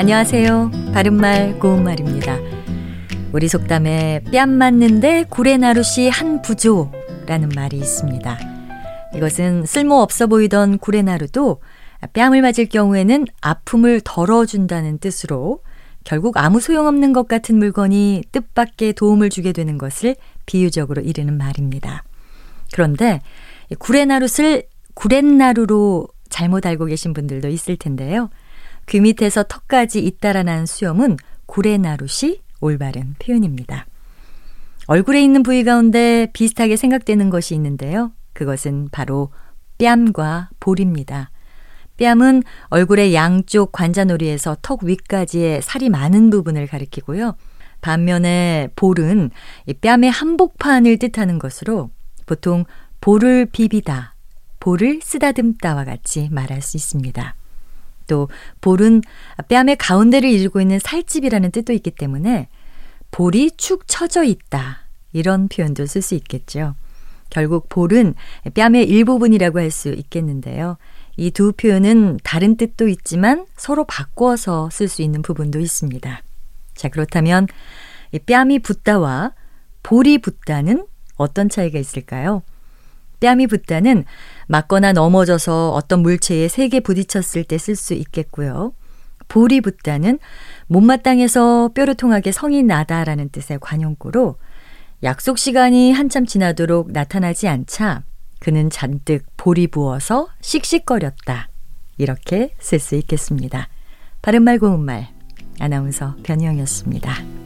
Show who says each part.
Speaker 1: 안녕하세요. 바른말 고운말입니다. 우리 속담에 뺨 맞는데 구레나룻이 한 부조라는 말이 있습니다. 이것은 쓸모 없어 보이던 구레나루도 뺨을 맞을 경우에는 아픔을 덜어준다는 뜻으로 결국 아무 소용없는 것 같은 물건이 뜻밖의 도움을 주게 되는 것을 비유적으로 이르는 말입니다. 그런데 구레나룻을 구렛나루로 잘못 알고 계신 분들도 있을 텐데요. 귀 밑에서 턱까지 잇따라난 수염은 구레나룻이 올바른 표현입니다. 얼굴에 있는 부위 가운데 비슷하게 생각되는 것이 있는데요. 그것은 바로 뺨과 볼입니다. 뺨은 얼굴의 양쪽 관자놀이에서 턱 위까지의 살이 많은 부분을 가리키고요. 반면에 볼은 뺨의 한복판을 뜻하는 것으로 보통 볼을 비비다, 볼을 쓰다듬다와 같이 말할 수 있습니다. 또 볼은 뺨의 가운데를 이루고 있는 살집이라는 뜻도 있기 때문에 볼이 축 처져 있다. 이런 표현도 쓸 수 있겠죠. 결국 볼은 뺨의 일부분이라고 할 수 있겠는데요. 이 두 표현은 다른 뜻도 있지만 서로 바꿔서 쓸 수 있는 부분도 있습니다. 자, 그렇다면 이 뺨이 붓다와 볼이 붓다는 어떤 차이가 있을까요? 뺨이 붓다는 맞거나 넘어져서 어떤 물체에 세게 부딪혔을 때 쓸 수 있겠고요. 볼이 붓다는 못마땅해서 뾰루통하게 성이 나다라는 뜻의 관용구로 약속 시간이 한참 지나도록 나타나지 않자 그는 잔뜩 볼이 부어서 씩씩거렸다. 이렇게 쓸 수 있겠습니다. 바른말 고운말 아나운서 변희영이었습니다.